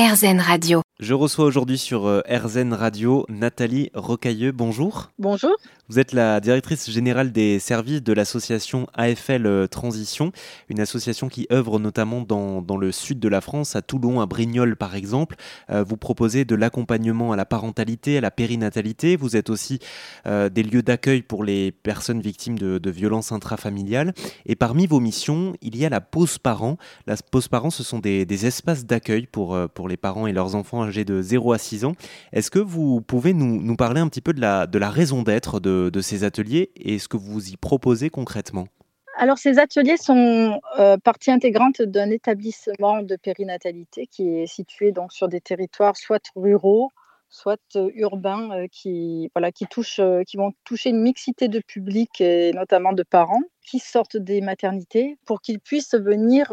RZN Radio. Je reçois aujourd'hui sur euh, RZN Radio Nathalie Rocailleux. Bonjour. Bonjour. Vous êtes la directrice générale des services de l'association AFL euh, Transition, une association qui œuvre notamment dans, dans, le sud de la France, à Toulon, à Brignoles par exemple. Euh, vous proposez de l'accompagnement à la parentalité, à la périnatalité. Vous êtes aussi euh, des lieux d'accueil pour les personnes victimes de, de, violences intrafamiliales. Et parmi vos missions, il y a la pause parents. La pause parents, ce sont des, des espaces d'accueil pour, pour les parents et leurs enfants de 0 à 6 ans. Est-ce que vous pouvez nous, parler un petit peu de la, de la raison d'être de de, ces ateliers et ce que vous y proposez concrètement? Alors, ces ateliers sont euh, partie intégrante d'un établissement de périnatalité qui est situé donc sur des territoires soit ruraux, soit urbains, qui, voilà, qui, touchent, qui vont toucher une mixité de public et notamment de parents qui sortent des maternités pour qu'ils puissent venir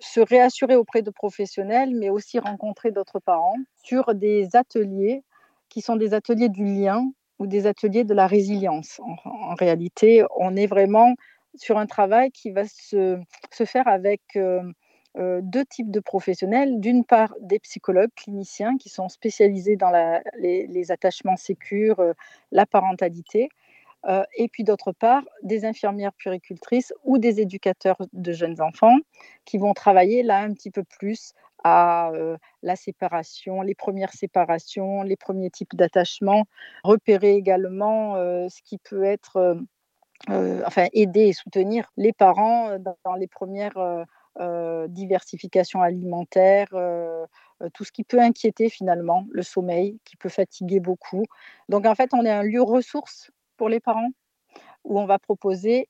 se réassurer auprès de professionnels, mais aussi rencontrer d'autres parents sur des ateliers qui sont des ateliers du lien ou des ateliers de la résilience. En, réalité, on est vraiment sur un travail qui va se, se faire avec euh, deux types de professionnels. D'une part, des psychologues cliniciens qui sont spécialisés dans les, attachements sécures, euh, la parentalité. Euh, et puis d'autre part, des infirmières puricultrices ou des éducateurs de jeunes enfants qui vont travailler là un petit peu plus à la séparation, les premières séparations, les premiers types d'attachement, repérer également ce qui peut être, enfin aider et soutenir les parents dans les premières euh, diversifications alimentaires, tout ce qui peut inquiéter finalement, le sommeil qui peut fatiguer beaucoup. Donc en fait, on est un lieu ressource pour les parents où on va proposer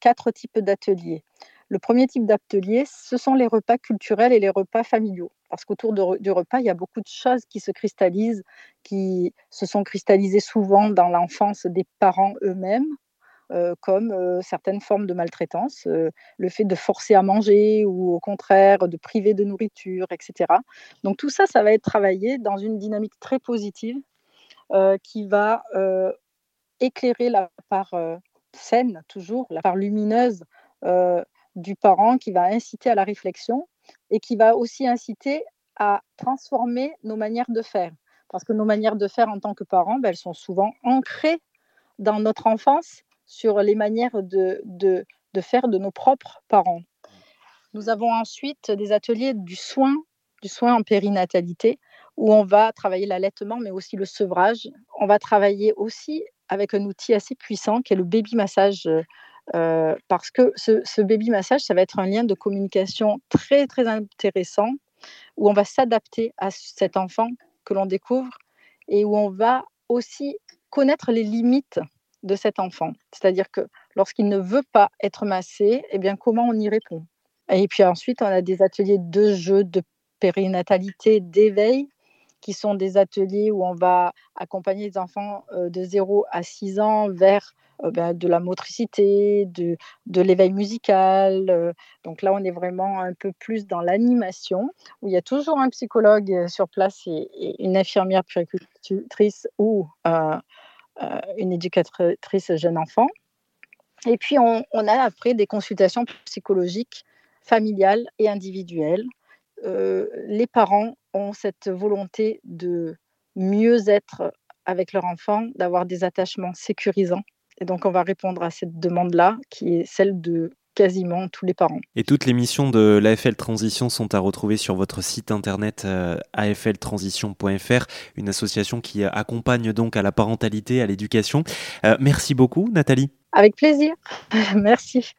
quatre types d'ateliers. Le premier type d'atelier, ce sont les repas culturels et les repas familiaux. Parce qu'autour du repas, il y a beaucoup de choses qui se cristallisent, qui se sont cristallisées souvent dans l'enfance des parents eux-mêmes, euh, comme euh, certaines formes de maltraitance, euh, le fait de forcer à manger ou au contraire de priver de nourriture, etc. Donc tout ça, ça va être travaillé dans une dynamique très positive qui va éclairer la part saine, toujours, la part lumineuse du parent qui va inciter à la réflexion et qui va aussi inciter à transformer nos manières de faire. Parce que nos manières de faire en tant que parents, ben, elles sont souvent ancrées dans notre enfance sur les manières de, de, de, faire de nos propres parents. Nous avons ensuite des ateliers du soin, du soin en périnatalité, où on va travailler l'allaitement, mais aussi le sevrage. On va travailler aussi avec un outil assez puissant qui est le baby massage euh, parce que ce, ce, baby massage, ça va être un lien de communication très, très intéressant où on va s'adapter à cet enfant que l'on découvre et où on va aussi connaître les limites de cet enfant. C'est-à-dire que lorsqu'il ne veut pas être massé, eh bien, comment on y répond? Et puis ensuite, on a des ateliers de jeu, de périnatalité, d'éveil, qui sont des ateliers où on va accompagner les enfants euh, de 0 à 6 ans vers euh, ben, de la motricité, de, l'éveil musical. Euh, donc là, on est vraiment un peu plus dans l'animation, où il y a toujours un psychologue sur place et, une infirmière puéricultrice ou une éducatrice jeune enfant. Et puis, on, on, a après des consultations psychologiques familiales et individuelles. Euh, les parents ont cette volonté de mieux être avec leur enfant, d'avoir des attachements sécurisants et donc, on va répondre à cette demande-là, qui est celle de quasiment tous les parents. Et toutes les missions de l'AFL Transition sont à retrouver sur votre site internet euh, afltransition.fr, une association qui accompagne donc à la parentalité, à l'éducation. Euh, merci beaucoup, Nathalie. Avec plaisir. merci.